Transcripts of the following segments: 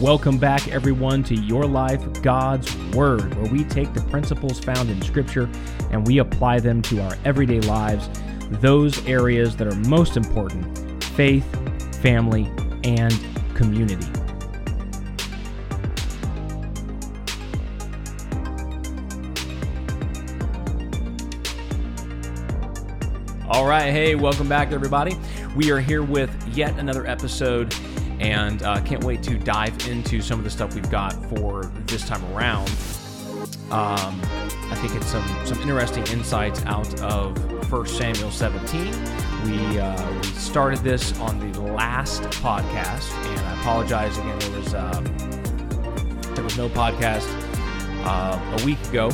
Welcome back, everyone, to Your Life, God's Word, where we take the principles found in Scripture and we apply them to our everyday lives, those areas that are most important faith, family, and community. All right, hey, welcome back, everybody. We are here with yet another episode and uh, can't wait to dive into some of the stuff we've got for this time around. Um, I think it's some some interesting insights out of 1 Samuel 17. We uh, we started this on the last podcast, and I apologize again. There was um, there was no podcast uh, a week ago.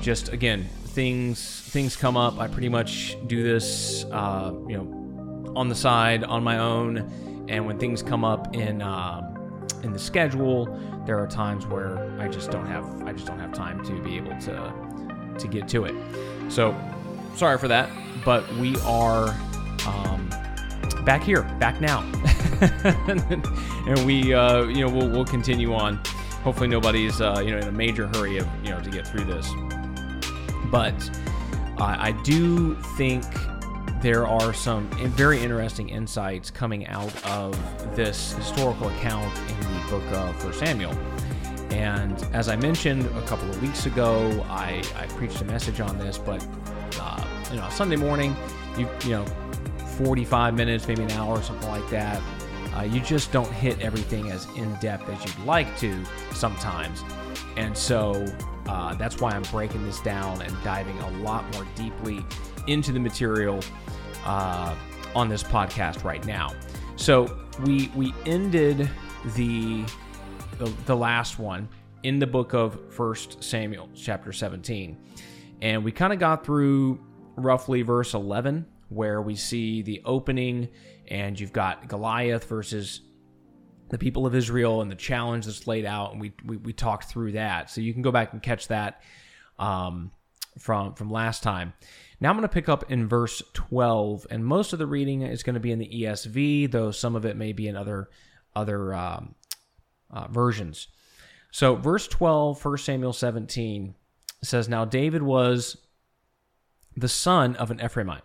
Just again, things things come up. I pretty much do this, uh, you know, on the side on my own and when things come up in um, in the schedule, there are times where I just don't have I just don't have time to be able to to get to it. So sorry for that, but we are um, back here, back now, and we uh, you know we'll, we'll continue on. Hopefully nobody's uh, you know in a major hurry of you know to get through this, but uh, I do think there are some very interesting insights coming out of this historical account in the book of First Samuel. And as I mentioned a couple of weeks ago, I, I preached a message on this, but uh, you know, Sunday morning, you you know, 45 minutes, maybe an hour, something like that. Uh, you just don't hit everything as in depth as you'd like to sometimes, and so uh, that's why I'm breaking this down and diving a lot more deeply into the material uh, on this podcast right now. So we we ended the the, the last one in the book of First Samuel, chapter 17, and we kind of got through roughly verse 11, where we see the opening, and you've got Goliath versus the people of Israel and the challenge that's laid out, and we we, we talked through that. So you can go back and catch that um, from from last time. Now I'm going to pick up in verse 12, and most of the reading is going to be in the ESV, though some of it may be in other other um, uh, versions. So, verse 12, 1 Samuel 17 says, Now David was the son of an Ephraimite.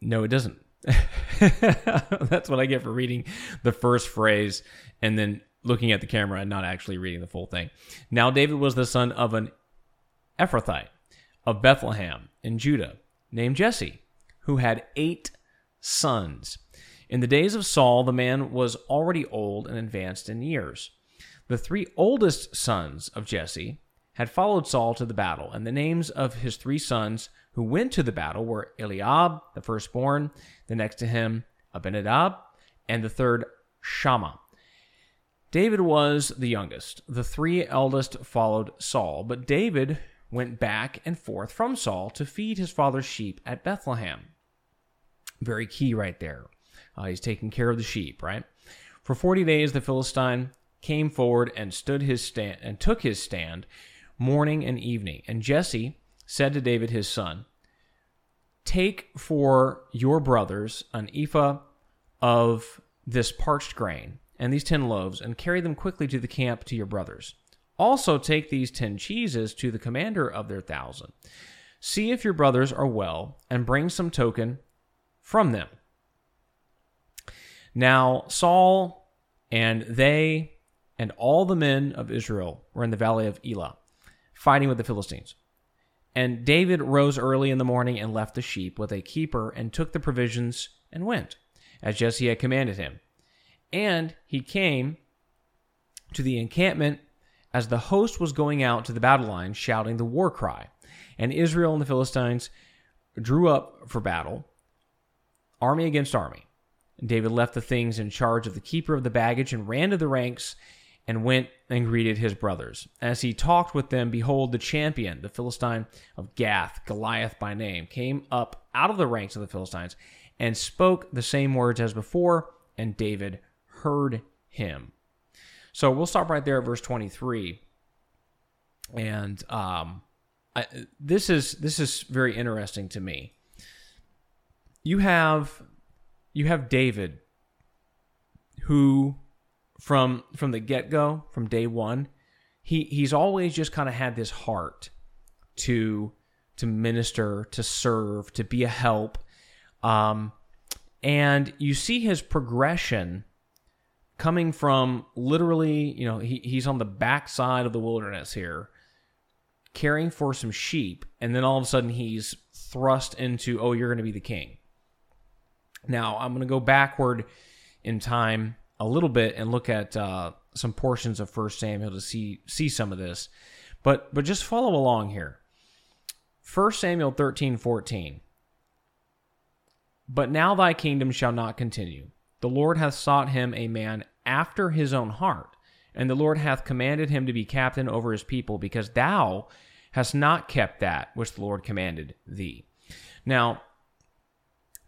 No, it doesn't. That's what I get for reading the first phrase and then looking at the camera and not actually reading the full thing. Now David was the son of an Ephrathite of Bethlehem in Judah, named Jesse, who had eight sons. In the days of Saul, the man was already old and advanced in years. The three oldest sons of Jesse had followed Saul to the battle, and the names of his three sons who went to the battle were Eliab, the firstborn, the next to him, Abinadab, and the third, Shammah. David was the youngest. The three eldest followed Saul, but David went back and forth from Saul to feed his father's sheep at Bethlehem. Very key right there. Uh, he's taking care of the sheep, right? For 40 days, the Philistine came forward and stood his stand and took his stand morning and evening. And Jesse said to David his son, Take for your brothers an ephah of this parched grain and these ten loaves, and carry them quickly to the camp to your brothers. Also, take these ten cheeses to the commander of their thousand. See if your brothers are well, and bring some token from them. Now, Saul and they and all the men of Israel were in the valley of Elah, fighting with the Philistines. And David rose early in the morning and left the sheep with a keeper and took the provisions and went, as Jesse had commanded him. And he came to the encampment as the host was going out to the battle line shouting the war cry, and Israel and the Philistines drew up for battle, army against army. David left the things in charge of the keeper of the baggage and ran to the ranks and went and greeted his brothers. As he talked with them, behold, the champion, the Philistine of Gath, Goliath by name, came up out of the ranks of the Philistines and spoke the same words as before, and David heard him. So we'll stop right there at verse 23. And um, I, this is this is very interesting to me. You have you have David who from from the get go, from day one, he he's always just kind of had this heart to to minister, to serve, to be a help. Um, and you see his progression coming from literally, you know, he, he's on the backside of the wilderness here, caring for some sheep, and then all of a sudden he's thrust into, oh, you're going to be the king. Now, I'm going to go backward in time a little bit and look at uh, some portions of First Samuel to see see some of this. But but just follow along here. First Samuel 13, 14. But now thy kingdom shall not continue. The Lord hath sought him a man after his own heart, and the Lord hath commanded him to be captain over his people, because thou hast not kept that which the Lord commanded thee. Now,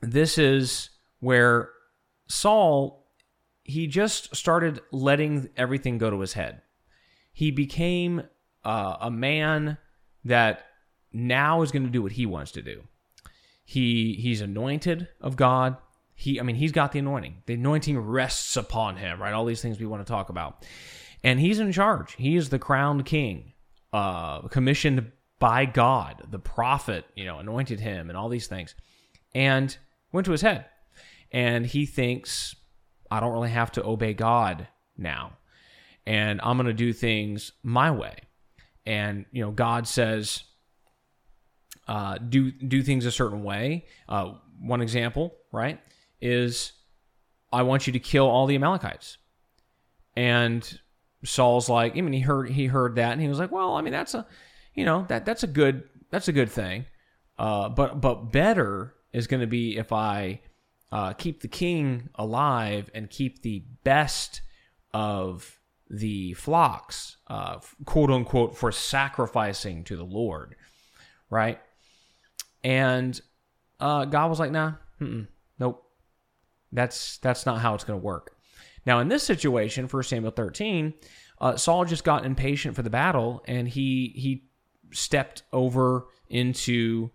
this is where Saul he just started letting everything go to his head. He became uh, a man that now is going to do what he wants to do. He he's anointed of God. He I mean he's got the anointing. The anointing rests upon him, right? All these things we want to talk about. And he's in charge. He is the crowned king, uh, commissioned by God. The prophet, you know, anointed him and all these things. And went to his head. And he thinks I don't really have to obey God now. And I'm going to do things my way. And, you know, God says, uh, do do things a certain way. Uh, one example, right, is I want you to kill all the Amalekites. And Saul's like, I mean, he heard he heard that, and he was like, well, I mean, that's a, you know, that that's a good that's a good thing. Uh, but but better is going to be if I uh, keep the king alive and keep the best of the flocks, uh, quote unquote, for sacrificing to the Lord, right? And uh, God was like, "Nah, nope, that's that's not how it's going to work." Now, in this situation, for Samuel thirteen, uh, Saul just got impatient for the battle, and he he stepped over into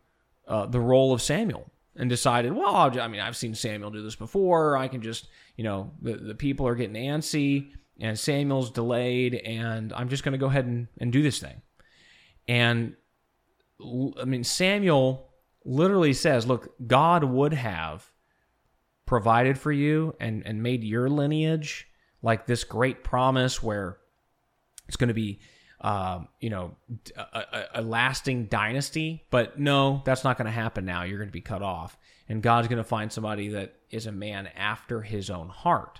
uh, the role of Samuel and decided, well, i mean, I've seen Samuel do this before. I can just, you know, the, the people are getting antsy and Samuel's delayed, and I'm just going to go ahead and, and do this thing. And I mean, Samuel literally says, look, God would have provided for you and, and made your lineage like this great promise where it's going to be um, you know, a, a, a, lasting dynasty. But no, that's not going to happen now. You're going to be cut off. And God's going to find somebody that is a man after his own heart.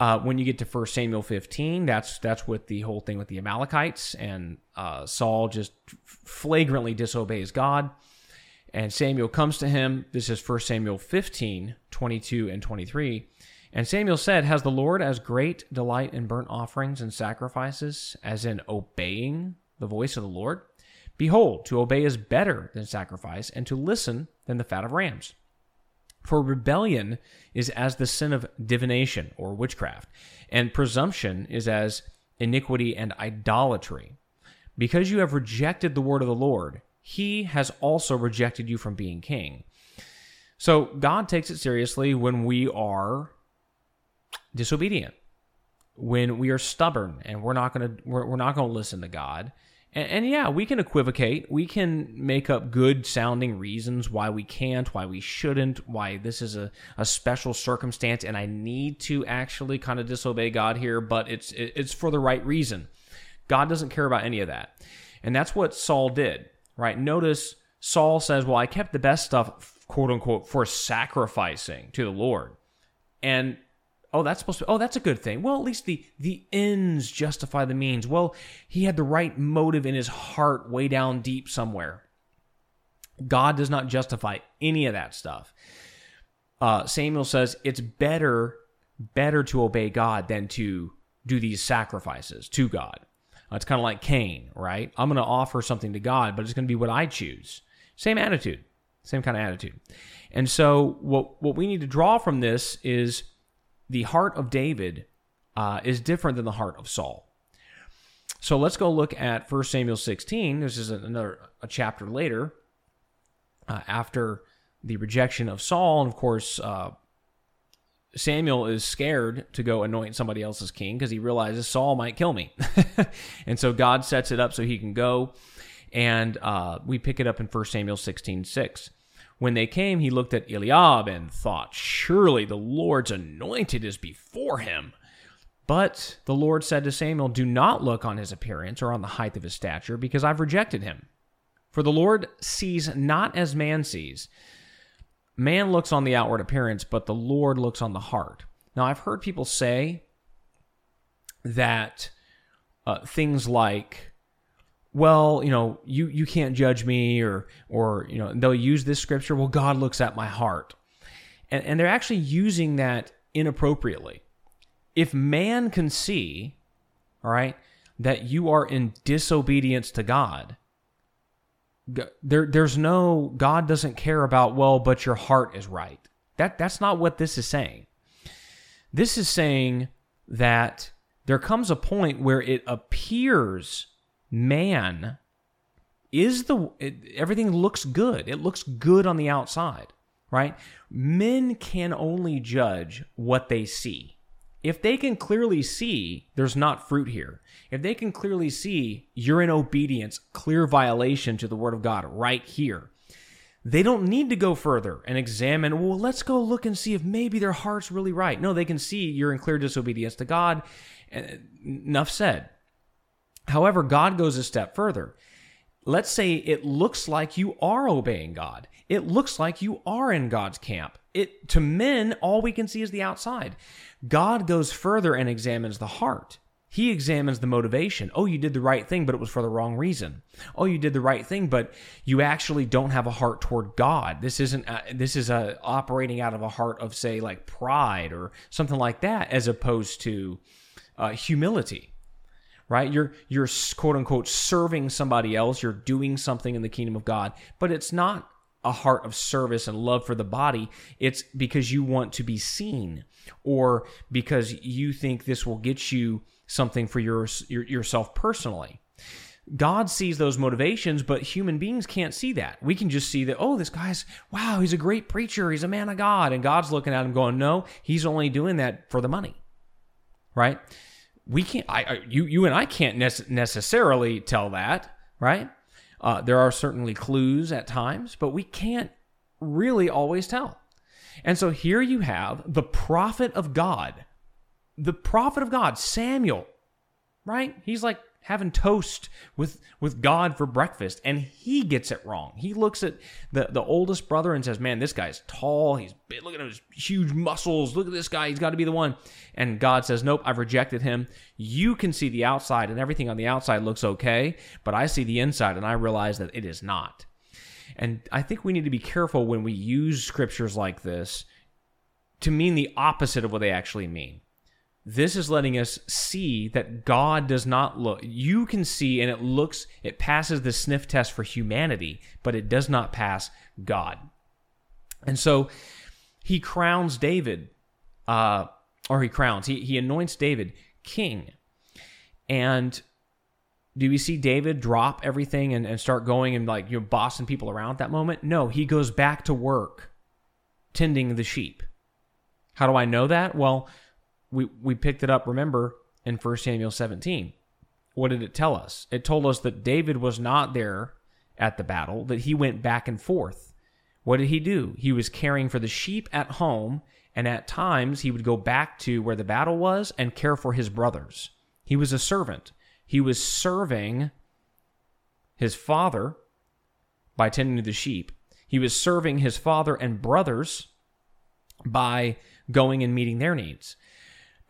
Uh, when you get to 1 Samuel 15, that's that's with the whole thing with the Amalekites, and uh, Saul just flagrantly disobeys God. And Samuel comes to him. This is 1 Samuel 15, 22 and 23. And Samuel said, Has the Lord as great delight in burnt offerings and sacrifices as in obeying the voice of the Lord? Behold, to obey is better than sacrifice, and to listen than the fat of rams. For rebellion is as the sin of divination or witchcraft, and presumption is as iniquity and idolatry. Because you have rejected the word of the Lord, he has also rejected you from being king. So God takes it seriously when we are disobedient, when we are stubborn and we're not going to we're, we're not going to listen to God. And, and, yeah, we can equivocate. We can make up good sounding reasons why we can't, why we shouldn't, why this is a, a special circumstance and I need to actually kind of disobey God here, but it's it's for the right reason. God doesn't care about any of that. And that's what Saul did, right? Notice Saul says, Well, I kept the best stuff, quote unquote, for sacrificing to the Lord. And oh that's supposed to oh that's a good thing. Well at least the the ends justify the means. Well he had the right motive in his heart way down deep somewhere. God does not justify any of that stuff. Uh, samuel says it's better better to obey god than to do these sacrifices to god it's kind of like cain right i'm going to offer something to god but it's going to be what i choose same attitude same kind of attitude and so what what we need to draw from this is the heart of David uh, is different than the heart of Saul. So let's go look at 1 Samuel 16. This is another a chapter later, uh, after the rejection of Saul, and of course, uh, Samuel is scared to go anoint somebody else's king because he realizes Saul might kill me. and so God sets it up so he can go. And uh, we pick it up in 1 Samuel 16 6. When they came, he looked at Eliab and thought, Surely the Lord's anointed is before him. But the Lord said to Samuel, Do not look on his appearance or on the height of his stature, because I've rejected him. For the Lord sees not as man sees. Man looks on the outward appearance, but the Lord looks on the heart. Now, I've heard people say that uh, things like, well, you know, you, you can't judge me, or, or, you know, they'll use this scripture, well, God looks at my heart. And, and they're actually using that inappropriately. If man can see, all right, that you are in disobedience to God, there there's no God doesn't care about well, but your heart is right. That that's not what this is saying. This is saying that there comes a point where it appears man is the it, everything looks good. It looks good on the outside, right? Men can only judge what they see if they can clearly see there's not fruit here, if they can clearly see you're in obedience, clear violation to the word of God right here, they don't need to go further and examine, well, let's go look and see if maybe their heart's really right. No, they can see you're in clear disobedience to God. Eh, enough said. However, God goes a step further. Let's say it looks like you are obeying God. It looks like you are in God's camp. It to men, all we can see is the outside. God goes further and examines the heart. He examines the motivation. Oh, you did the right thing, but it was for the wrong reason. Oh, you did the right thing, but you actually don't have a heart toward God. This isn't. This is a operating out of a heart of, say, like pride or something like that, as opposed to uh, humility. Right? You're you're quote unquote serving somebody else. You're doing something in the kingdom of God, but it's not a heart of service and love for the body. It's because you want to be seen or because you think this will get you something for your, your yourself personally. God sees those motivations, but human beings can't see that. We can just see that, oh, this guy's, wow, he's a great preacher. He's a man of God. And God's looking at him going, no, he's only doing that for the money. Right? We can't, I, you, you and I can't nece- necessarily tell that, right? Uh, there are certainly clues at times, but we can't really always tell. And so here you have the prophet of God, the prophet of God, Samuel, right? He's like having toast with with God for breakfast and he gets it wrong. He looks at the the oldest brother and says, "Man, this guy's tall. He's big. Look at his huge muscles. Look at this guy. He's got to be the one." And God says, "Nope, I've rejected him. You can see the outside and everything on the outside looks okay, but I see the inside and I realize that it is not." And I think we need to be careful when we use scriptures like this to mean the opposite of what they actually mean. This is letting us see that God does not look. You can see, and it looks, it passes the sniff test for humanity, but it does not pass God. And so he crowns David, uh, or he crowns, he, he anoints David king. And do we see David drop everything and, and start going and like, you know, bossing people around at that moment? No, he goes back to work tending the sheep. How do I know that? Well, we, we picked it up, remember, in 1 Samuel 17. What did it tell us? It told us that David was not there at the battle, that he went back and forth. What did he do? He was caring for the sheep at home, and at times he would go back to where the battle was and care for his brothers. He was a servant. He was serving his father by tending to the sheep. He was serving his father and brothers by going and meeting their needs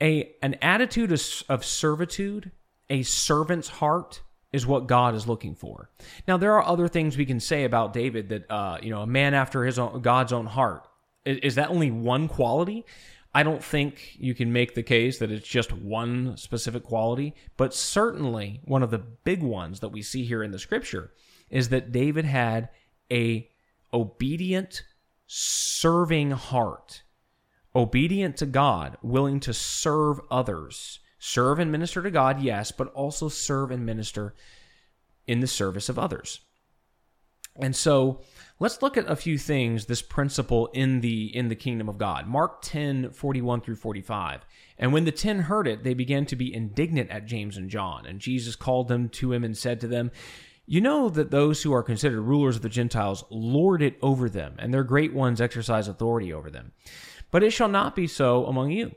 a an attitude of, of servitude, a servant's heart is what God is looking for. Now there are other things we can say about David that uh, you know a man after his own God's own heart. Is, is that only one quality? I don't think you can make the case that it's just one specific quality, but certainly one of the big ones that we see here in the scripture is that David had a obedient serving heart obedient to God, willing to serve others. Serve and minister to God, yes, but also serve and minister in the service of others. And so let's look at a few things this principle in the in the kingdom of god mark 10 41 through 45 and when the ten heard it they began to be indignant at james and john and jesus called them to him and said to them you know that those who are considered rulers of the gentiles lord it over them and their great ones exercise authority over them but it shall not be so among you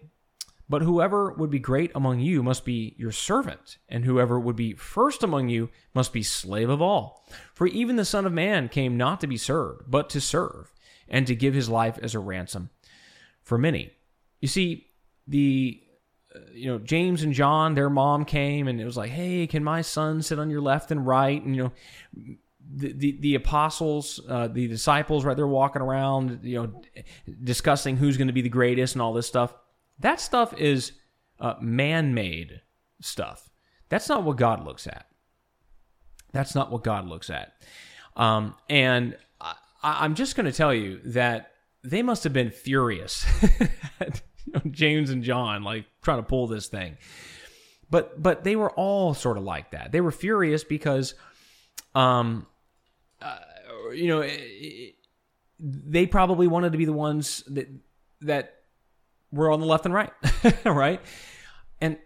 but whoever would be great among you must be your servant, and whoever would be first among you must be slave of all. For even the Son of Man came not to be served, but to serve, and to give his life as a ransom for many. You see, the uh, you know James and John, their mom came and it was like, "Hey, can my son sit on your left and right?" And you know, the the, apostles, uh, the disciples, right? They're walking around, you know, discussing who's going to be the greatest and all this stuff. That stuff is uh, man made stuff. That's not what God looks at. That's not what God looks at. Um, and I, I'm just going to tell you that they must have been furious, James and John, like trying to pull this thing. But but they were all sort of like that. They were furious because, um, uh, you know, it, it, they probably wanted to be the ones that that we're on the left and right, right? And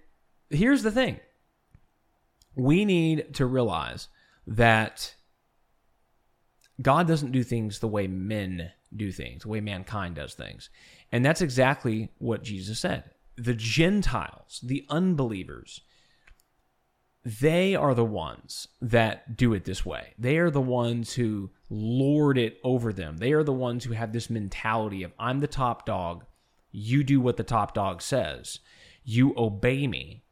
here's the thing we need to realize that God doesn't do things the way men do things, the way mankind does things. And that's exactly what Jesus said. The Gentiles, the unbelievers, they are the ones that do it this way. They are the ones who lord it over them. They are the ones who have this mentality of, I'm the top dog. You do what the top dog says. You obey me.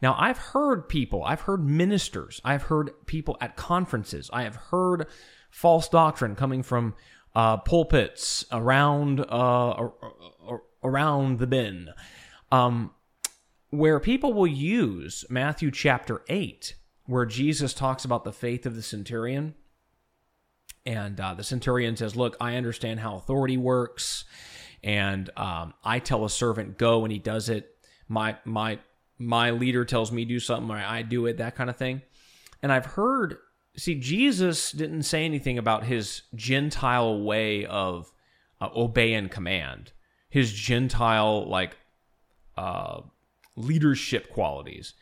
Now, I've heard people, I've heard ministers, I've heard people at conferences, I have heard false doctrine coming from uh, pulpits around uh, around the bin, um, where people will use Matthew chapter eight, where Jesus talks about the faith of the centurion, and uh, the centurion says, "Look, I understand how authority works." and um, I tell a servant go and he does it. My my my leader tells me do something, I do it, that kind of thing. And I've heard, see, Jesus didn't say anything about his Gentile way of uh, obey and command, his Gentile like uh, leadership qualities.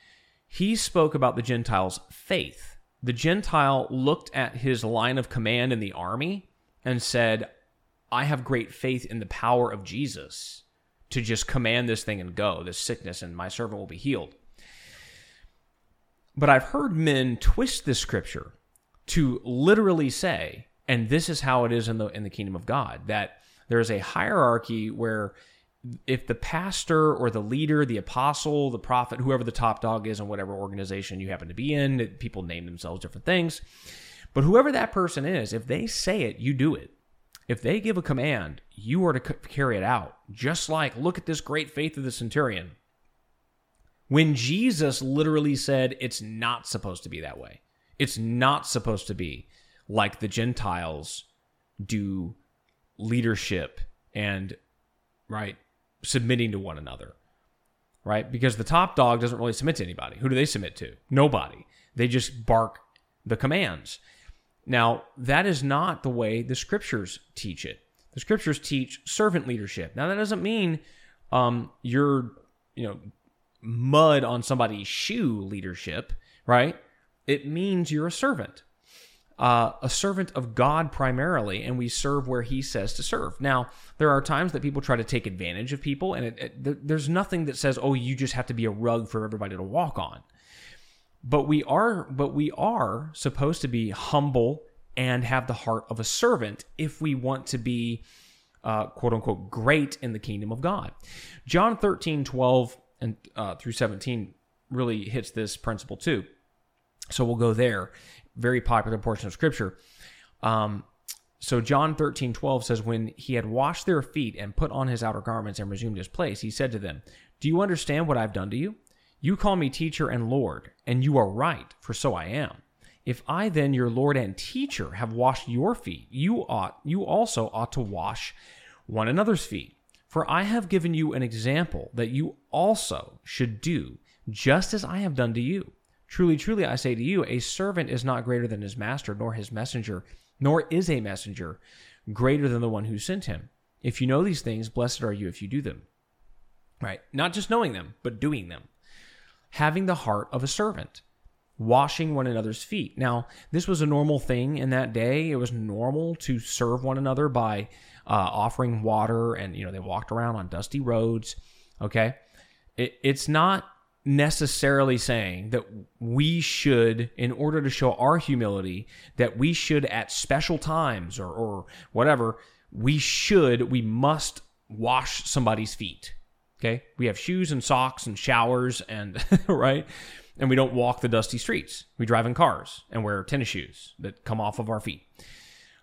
He spoke about the Gentiles' faith. The Gentile looked at his line of command in the army and said, I have great faith in the power of Jesus to just command this thing and go, this sickness, and my servant will be healed. But I've heard men twist this scripture to literally say, and this is how it is in the in the kingdom of God, that there is a hierarchy where if the pastor or the leader, the apostle, the prophet, whoever the top dog is in whatever organization you happen to be in, people name themselves different things. But whoever that person is, if they say it, you do it. If they give a command, you are to carry it out. Just like, look at this great faith of the centurion. When Jesus literally said it's not supposed to be that way, it's not supposed to be like the Gentiles do leadership and, right, submitting to one another, right? Because the top dog doesn't really submit to anybody. Who do they submit to? Nobody. They just bark the commands. Now, that is not the way the scriptures teach it. The scriptures teach servant leadership. Now, that doesn't mean um, you're, you know, mud on somebody's shoe leadership, right? It means you're a servant, uh, a servant of God primarily, and we serve where He says to serve. Now, there are times that people try to take advantage of people, and it, it, there's nothing that says, "Oh, you just have to be a rug for everybody to walk on." but we are but we are supposed to be humble and have the heart of a servant if we want to be uh, quote unquote great in the kingdom of god john 13 12 and uh, through 17 really hits this principle too so we'll go there very popular portion of scripture um, so john 13 12 says when he had washed their feet and put on his outer garments and resumed his place he said to them do you understand what i've done to you you call me teacher and Lord, and you are right, for so I am. If I then, your Lord and teacher, have washed your feet, you ought you also ought to wash one another's feet. For I have given you an example that you also should do, just as I have done to you. Truly, truly, I say to you, a servant is not greater than his master, nor his messenger nor is a messenger greater than the one who sent him. If you know these things, blessed are you if you do them. Right? Not just knowing them, but doing them. Having the heart of a servant, washing one another's feet. Now, this was a normal thing in that day. It was normal to serve one another by uh, offering water, and you know they walked around on dusty roads. Okay, it, it's not necessarily saying that we should, in order to show our humility, that we should at special times or, or whatever, we should, we must wash somebody's feet. Okay. We have shoes and socks and showers and, right? And we don't walk the dusty streets. We drive in cars and wear tennis shoes that come off of our feet.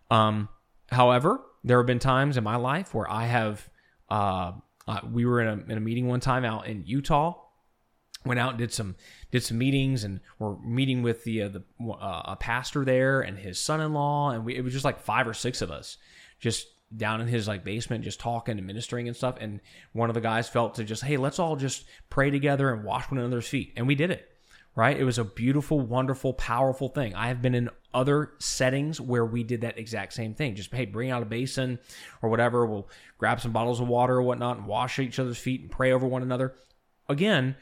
Um, however, there have been times in my life where I have, uh, uh, we were in a, in a meeting one time out in Utah went out and did some did some meetings and we're meeting with the uh, the uh, a pastor there and his son-in-law. And we, it was just like five or six of us just down in his like basement just talking and ministering and stuff. And one of the guys felt to just hey let's all just pray together and wash one another's feet. And we did it right? It was a beautiful wonderful powerful thing. I have been in other settings where we did that exact same thing. Just hey bring out a basin or whatever. We'll grab some bottles of water or whatnot and wash each other's feet and pray over one another. Again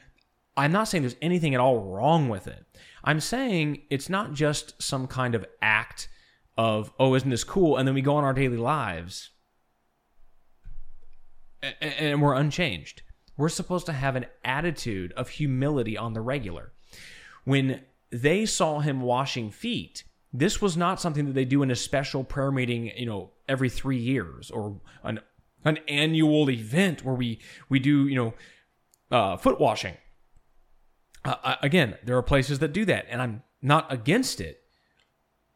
I'm not saying there's anything at all wrong with it. I'm saying it's not just some kind of act of, oh, isn't this cool? And then we go on our daily lives and we're unchanged. We're supposed to have an attitude of humility on the regular. When they saw him washing feet, this was not something that they do in a special prayer meeting, you know, every three years or an an annual event where we we do, you know, uh, foot washing uh, again, there are places that do that, and I'm not against it.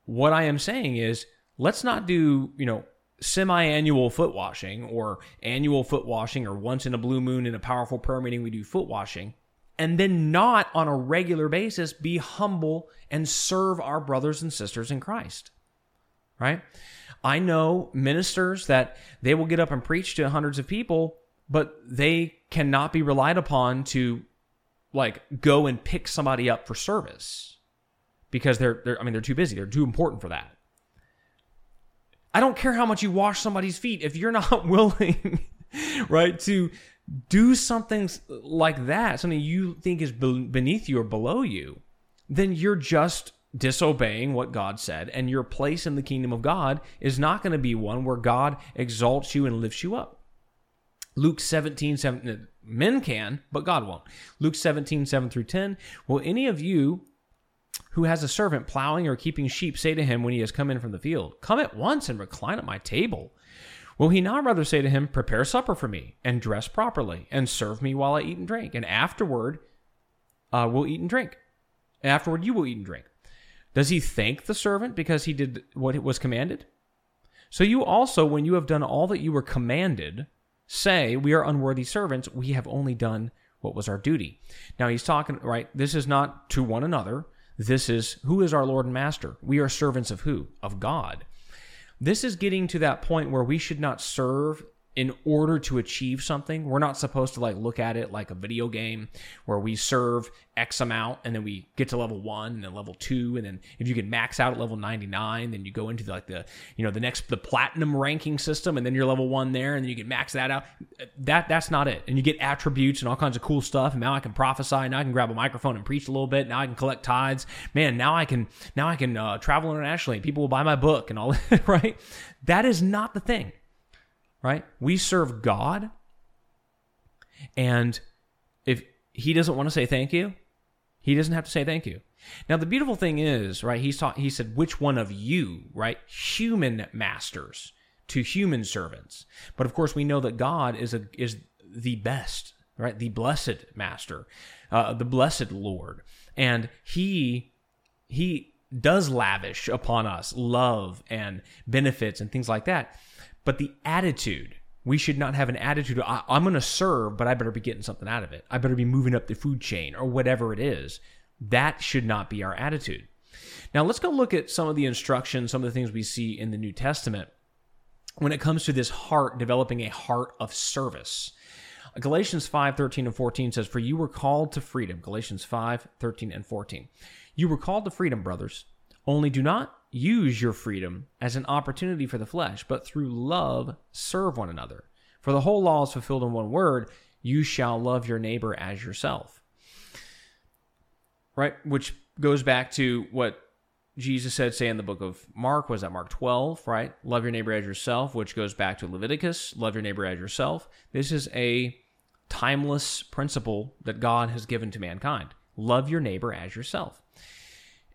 What I am saying is, let's not do, you know, semi-annual foot washing or annual foot washing or once in a blue moon in a powerful prayer meeting we do foot washing and then not on a regular basis be humble and serve our brothers and sisters in Christ. Right? I know ministers that they will get up and preach to hundreds of people, but they cannot be relied upon to like go and pick somebody up for service because they're, they're I mean they're too busy. They're too important for that. I don't care how much you wash somebody's feet if you're not willing right to do something like that, something you think is beneath you or below you, then you're just disobeying what God said, and your place in the kingdom of God is not going to be one where God exalts you and lifts you up. Luke 17, 7, men can, but God won't. Luke 17, 7 through 10. Will any of you who has a servant plowing or keeping sheep say to him when he has come in from the field, Come at once and recline at my table? Will he not rather say to him, Prepare supper for me, and dress properly, and serve me while I eat and drink, and afterward uh, we'll eat and drink? And afterward you will eat and drink. Does he thank the servant because he did what was commanded? So you also, when you have done all that you were commanded, say, We are unworthy servants, we have only done what was our duty. Now he's talking, right? This is not to one another. This is who is our Lord and Master? We are servants of who? Of God. This is getting to that point where we should not serve in order to achieve something. We're not supposed to like look at it like a video game where we serve X amount and then we get to level one and then level two. And then if you can max out at level 99, then you go into like the, you know, the next, the platinum ranking system and then you're level one there and then you can max that out. That, that's not it. And you get attributes and all kinds of cool stuff. And now I can prophesy. Now I can grab a microphone and preach a little bit. Now I can collect tithes. Man, now I can, now I can uh, travel internationally. People will buy my book and all that, right? That is not the thing right? We serve God. And if he doesn't want to say thank you, he doesn't have to say thank you. Now the beautiful thing is, right? He's taught. He said, "Which one of you, right? Human masters to human servants." But of course, we know that God is a is the best, right? The blessed master, uh, the blessed Lord, and he he does lavish upon us love and benefits and things like that. But the attitude, we should not have an attitude I'm going to serve, but I better be getting something out of it. I better be moving up the food chain or whatever it is. That should not be our attitude. Now, let's go look at some of the instructions, some of the things we see in the New Testament when it comes to this heart, developing a heart of service. Galatians 5 13 and 14 says, For you were called to freedom. Galatians 5 13 and 14. You were called to freedom, brothers. Only do not use your freedom as an opportunity for the flesh, but through love serve one another. For the whole law is fulfilled in one word you shall love your neighbor as yourself. Right? Which goes back to what Jesus said, say in the book of Mark, was that Mark 12, right? Love your neighbor as yourself, which goes back to Leviticus, love your neighbor as yourself. This is a timeless principle that God has given to mankind. Love your neighbor as yourself.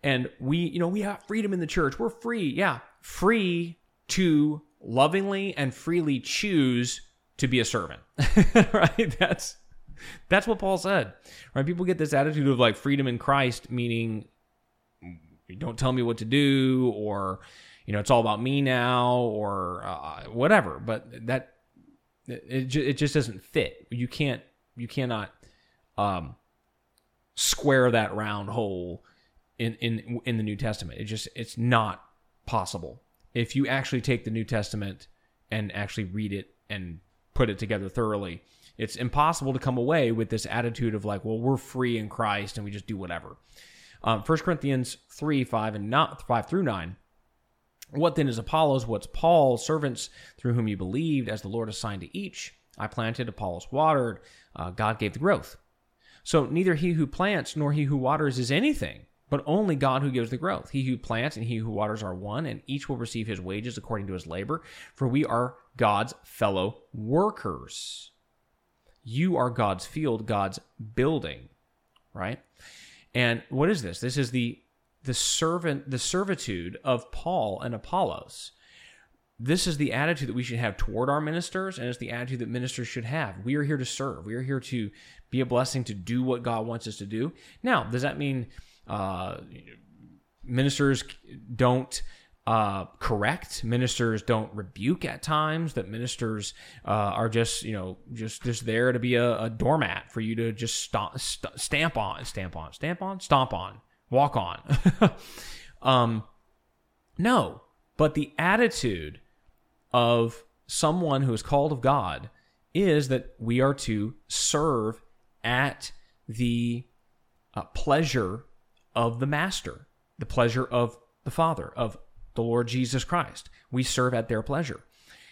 And we, you know, we have freedom in the church. We're free. Yeah, free to lovingly and freely choose to be a servant. right? That's that's what Paul said. Right? People get this attitude of like freedom in Christ meaning don't tell me what to do or you know it's all about me now or uh, whatever but that it, it just doesn't fit you can't you cannot um, square that round hole in in in the New Testament it just it's not possible if you actually take the New Testament and actually read it and put it together thoroughly it's impossible to come away with this attitude of like well we're free in Christ and we just do whatever um, 1 Corinthians 3 5 and not 5 through 9. What then is Apollos? What's Paul? Servants through whom you believed, as the Lord assigned to each. I planted, Apollos watered, uh, God gave the growth. So neither he who plants nor he who waters is anything, but only God who gives the growth. He who plants and he who waters are one, and each will receive his wages according to his labor, for we are God's fellow workers. You are God's field, God's building, right? And what is this? This is the the servant the servitude of Paul and Apollos. This is the attitude that we should have toward our ministers, and it's the attitude that ministers should have. We are here to serve. We are here to be a blessing to do what God wants us to do. Now, does that mean uh, ministers don't uh, correct. Ministers don't rebuke at times. That ministers uh, are just you know just just there to be a, a doormat for you to just stomp, st- stamp on, stamp on, stamp on, stomp on, walk on. um, no, but the attitude of someone who is called of God is that we are to serve at the uh, pleasure of the master, the pleasure of the Father, of the Lord Jesus Christ. We serve at their pleasure.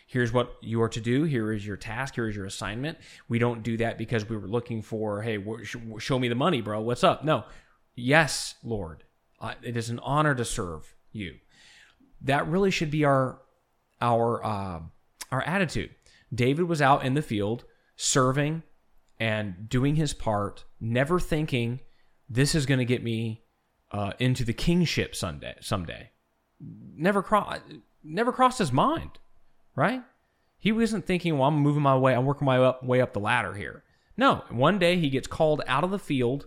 Here's what you are to do. Here is your task. Here is your assignment. We don't do that because we were looking for, hey, show me the money, bro. What's up? No. Yes, Lord. Uh, it is an honor to serve you. That really should be our our uh, our attitude. David was out in the field serving and doing his part, never thinking this is going to get me uh, into the kingship someday. Someday, never crossed never crossed his mind, right? He wasn't thinking, well, I'm moving my way, I'm working my up, way up the ladder here. No, one day he gets called out of the field.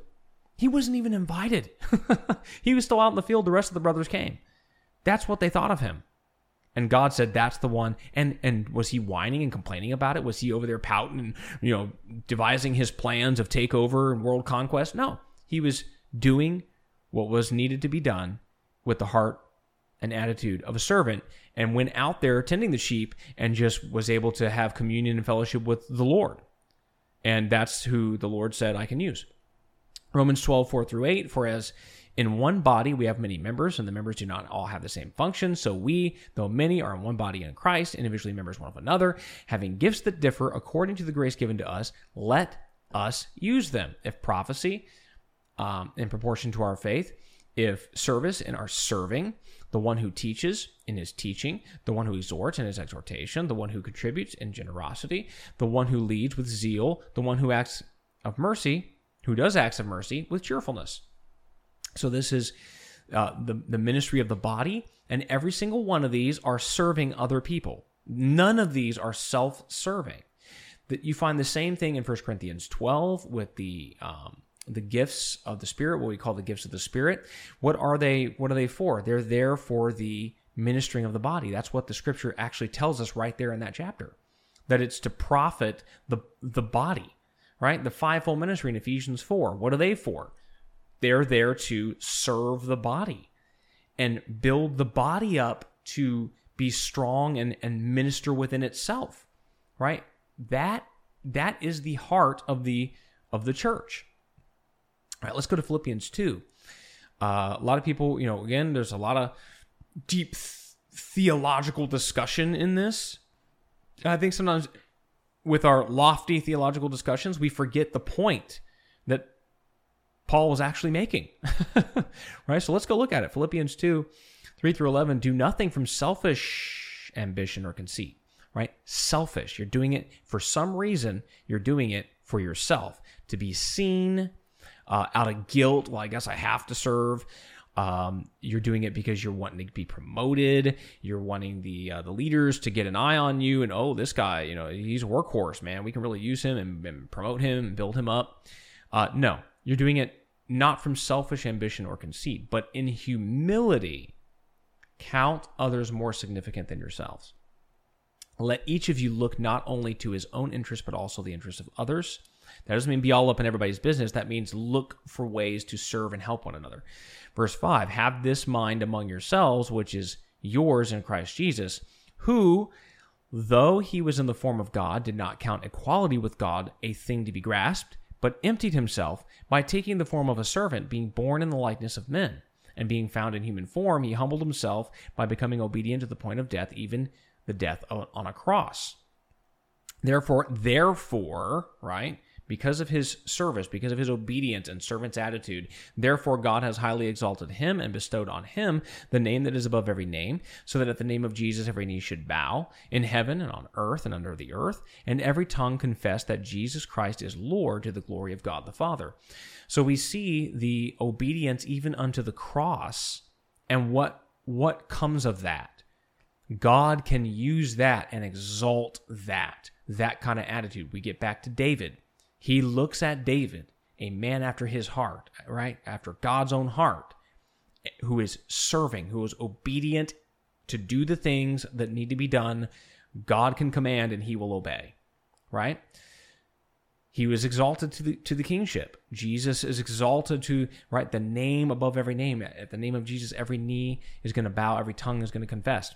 He wasn't even invited. he was still out in the field. The rest of the brothers came. That's what they thought of him. And God said, "That's the one." And and was he whining and complaining about it? Was he over there pouting and you know devising his plans of takeover and world conquest? No, he was doing what was needed to be done with the heart and attitude of a servant and went out there tending the sheep and just was able to have communion and fellowship with the Lord. And that's who the Lord said I can use. Romans 12, 4 through 8, for as in one body we have many members, and the members do not all have the same function. So we, though many, are in one body in Christ, individually members one of another, having gifts that differ according to the grace given to us, let us use them. If prophecy, um, in proportion to our faith, if service in our serving, the one who teaches in his teaching, the one who exhorts in his exhortation, the one who contributes in generosity, the one who leads with zeal, the one who acts of mercy, who does acts of mercy with cheerfulness. So this is uh, the the ministry of the body, and every single one of these are serving other people. None of these are self-serving. That you find the same thing in 1 Corinthians 12 with the um, the gifts of the spirit what we call the gifts of the spirit what are they what are they for? They're there for the ministering of the body. That's what the scripture actually tells us right there in that chapter that it's to profit the the body right? The fivefold ministry in ephesians 4 what are they for? They're there to serve the body and build the body up to be strong and, and minister within itself right? That that is the heart of the of the church all right, let's go to Philippians 2. Uh, a lot of people, you know, again, there's a lot of deep th- theological discussion in this. I think sometimes with our lofty theological discussions, we forget the point that Paul was actually making. right? So let's go look at it. Philippians 2 3 through 11. Do nothing from selfish ambition or conceit, right? Selfish. You're doing it for some reason, you're doing it for yourself to be seen uh, out of guilt. Well, I guess I have to serve. Um, you're doing it because you're wanting to be promoted. You're wanting the uh, the leaders to get an eye on you, and oh, this guy, you know, he's a workhorse, man. We can really use him and, and promote him and build him up. Uh, no, you're doing it not from selfish ambition or conceit, but in humility. Count others more significant than yourselves. Let each of you look not only to his own interest, but also the interest of others. That doesn't mean be all up in everybody's business. That means look for ways to serve and help one another. Verse 5 Have this mind among yourselves, which is yours in Christ Jesus, who, though he was in the form of God, did not count equality with God a thing to be grasped, but emptied himself by taking the form of a servant, being born in the likeness of men. And being found in human form, he humbled himself by becoming obedient to the point of death, even the death on a cross. Therefore, therefore, right? Because of his service, because of his obedience and servant's attitude. Therefore, God has highly exalted him and bestowed on him the name that is above every name, so that at the name of Jesus every knee should bow, in heaven and on earth and under the earth, and every tongue confess that Jesus Christ is Lord to the glory of God the Father. So we see the obedience even unto the cross and what what comes of that. God can use that and exalt that, that kind of attitude. We get back to David. He looks at David, a man after his heart, right? After God's own heart, who is serving, who is obedient to do the things that need to be done. God can command and he will obey, right? He was exalted to the to the kingship. Jesus is exalted to right the name above every name. At the name of Jesus, every knee is going to bow, every tongue is going to confess.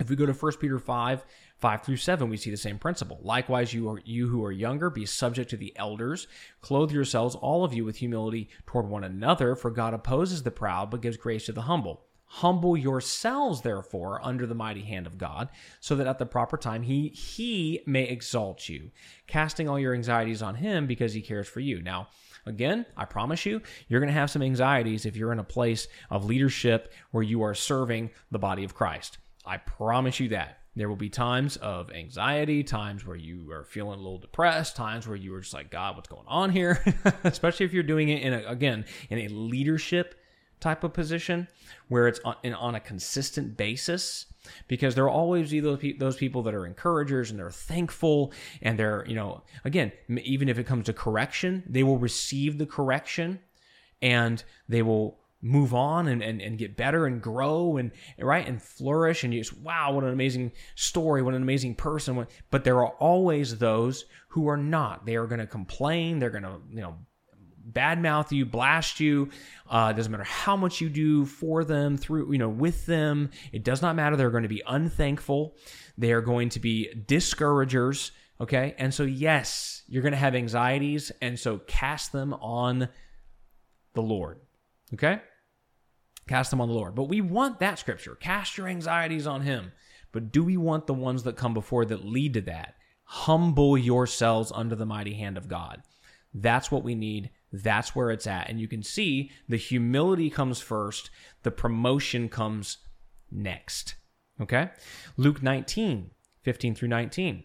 If we go to 1 Peter 5, 5 through 7, we see the same principle. Likewise, you, are, you who are younger, be subject to the elders. Clothe yourselves, all of you, with humility toward one another, for God opposes the proud, but gives grace to the humble. Humble yourselves, therefore, under the mighty hand of God, so that at the proper time he, he may exalt you, casting all your anxieties on him because he cares for you. Now, Again, I promise you, you're going to have some anxieties if you're in a place of leadership where you are serving the body of Christ. I promise you that. There will be times of anxiety, times where you are feeling a little depressed, times where you are just like, God, what's going on here? Especially if you're doing it in a, again, in a leadership type of position where it's on, on a consistent basis because there will always be those, those people that are encouragers and they're thankful and they're you know again even if it comes to correction they will receive the correction and they will move on and, and, and get better and grow and right and flourish. And you just wow what an amazing story. What an amazing person. But there are always those who are not. They are going to complain. They're going to you know badmouth you blast you. Uh, doesn't matter how much you do for them through you know with them. It does not matter. They're going to be unthankful. They are going to be discouragers okay? And so yes you're going to have anxieties. And so cast them on the lord Okay? Cast them on the Lord. But we want that scripture. Cast your anxieties on him. But do we want the ones that come before that lead to that? Humble yourselves under the mighty hand of God. That's what we need. That's where it's at. And you can see the humility comes first, the promotion comes next. Okay? Luke 19, 15 through 19.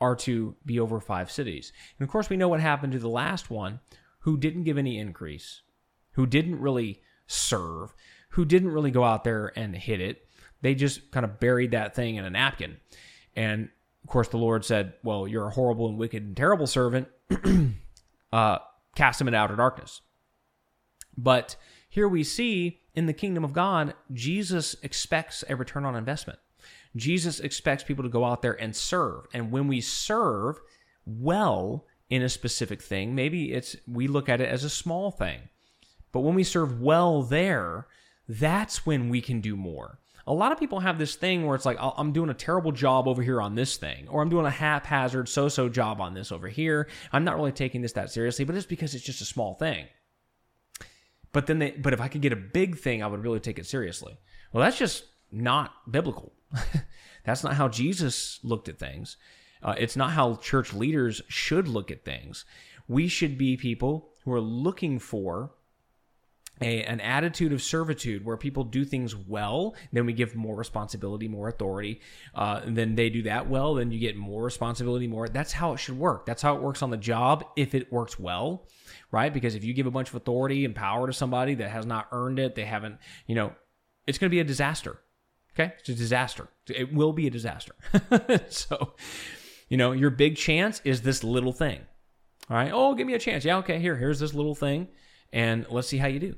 are to be over five cities. And of course, we know what happened to the last one who didn't give any increase, who didn't really serve, who didn't really go out there and hit it. They just kind of buried that thing in a napkin. And of course, the Lord said, Well, you're a horrible and wicked and terrible servant. uh, cast him in outer darkness. But here we see in the kingdom of God, Jesus expects a return on investment. Jesus expects people to go out there and serve. And when we serve well in a specific thing, maybe it's we look at it as a small thing. But when we serve well there, that's when we can do more. A lot of people have this thing where it's like, oh, I'm doing a terrible job over here on this thing, or I'm doing a haphazard so so job on this over here. I'm not really taking this that seriously, but it's because it's just a small thing. But then they, but if I could get a big thing, I would really take it seriously. Well, that's just not biblical. that's not how Jesus looked at things. Uh, it's not how church leaders should look at things. We should be people who are looking for a, an attitude of servitude where people do things well, then we give more responsibility, more authority. Uh, then they do that well, then you get more responsibility, more. That's how it should work. That's how it works on the job if it works well, right? Because if you give a bunch of authority and power to somebody that has not earned it, they haven't, you know, it's going to be a disaster. Okay? It's a disaster. It will be a disaster. so, you know, your big chance is this little thing. All right. Oh, give me a chance. Yeah. Okay. Here, here's this little thing. And let's see how you do.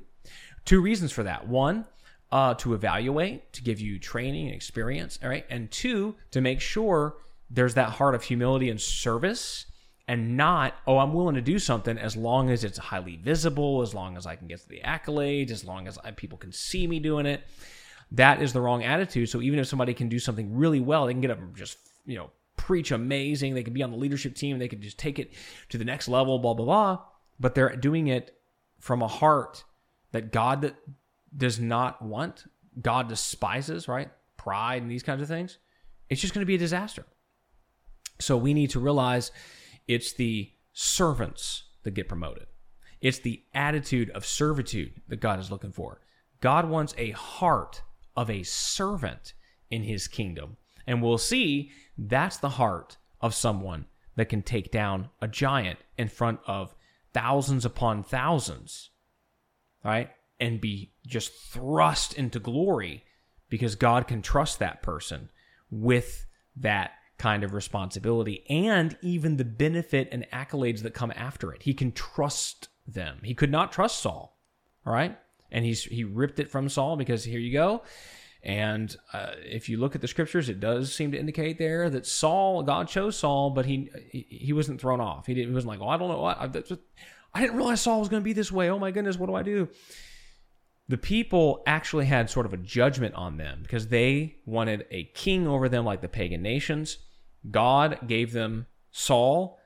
Two reasons for that. One, uh, to evaluate, to give you training and experience. All right. And two, to make sure there's that heart of humility and service and not, oh, I'm willing to do something as long as it's highly visible, as long as I can get the accolades, as long as I, people can see me doing it. That is the wrong attitude. So even if somebody can do something really well, they can get up and just, you know, preach amazing. They can be on the leadership team. They can just take it to the next level, blah, blah, blah. But they're doing it from a heart that God that does not want, God despises, right? Pride and these kinds of things, it's just going to be a disaster. So we need to realize it's the servants that get promoted. It's the attitude of servitude that God is looking for. God wants a heart of a servant in his kingdom. And we'll see that's the heart of someone that can take down a giant in front of thousands upon thousands right? And be just thrust into glory because God can trust that person with that kind of responsibility and even the benefit and accolades that come after it. He can trust them. He could not trust Saul, all right? And he's he ripped it from Saul because here you go. And uh, if you look at the scriptures, it does seem to indicate there that Saul, God chose Saul, but he he, wasn't thrown off. He, didn't, he wasn't like, oh, I don't know, what I, I didn't realize Saul was going to be this way. Oh my goodness, what do I do? The people actually had sort of a judgment on them because they wanted a king over them like the pagan nations. God gave them Saul,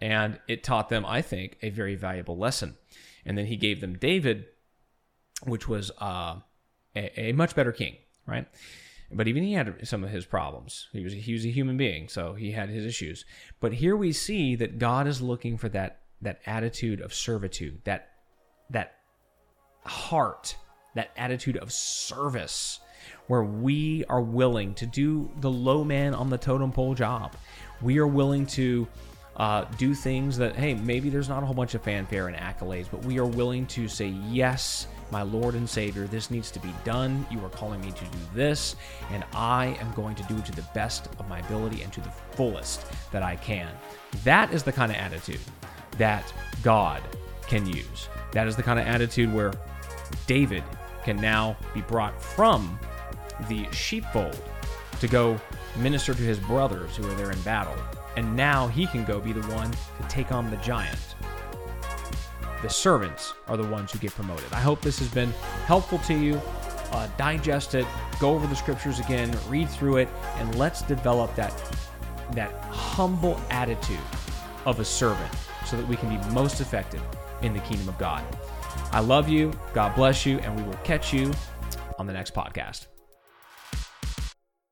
and it taught them, I think, a very valuable lesson. And then he gave them David, which was uh, a, a much better king, right? But even he had some of his problems. He was he was a human being, so he had his issues. But here we see that God is looking for that that attitude of servitude, that that heart, that attitude of service where we are willing to do the low man on the totem pole job. We are willing to uh, do things that, hey, maybe there's not a whole bunch of fanfare and accolades, but we are willing to say, yes, my Lord and Savior, this needs to be done. You are calling me to do this, and I am going to do it to the best of my ability and to the fullest that I can. That is the kind of attitude that God can use. That is the kind of attitude where David can now be brought from the sheepfold to go minister to his brothers who are there in battle. And now he can go be the one to take on the giant. The servants are the ones who get promoted. I hope this has been helpful to you. Uh, digest it, go over the scriptures again, read through it, and let's develop that that humble attitude of a servant so that we can be most effective in the kingdom of God. I love you. God bless you. And we will catch you on the next podcast.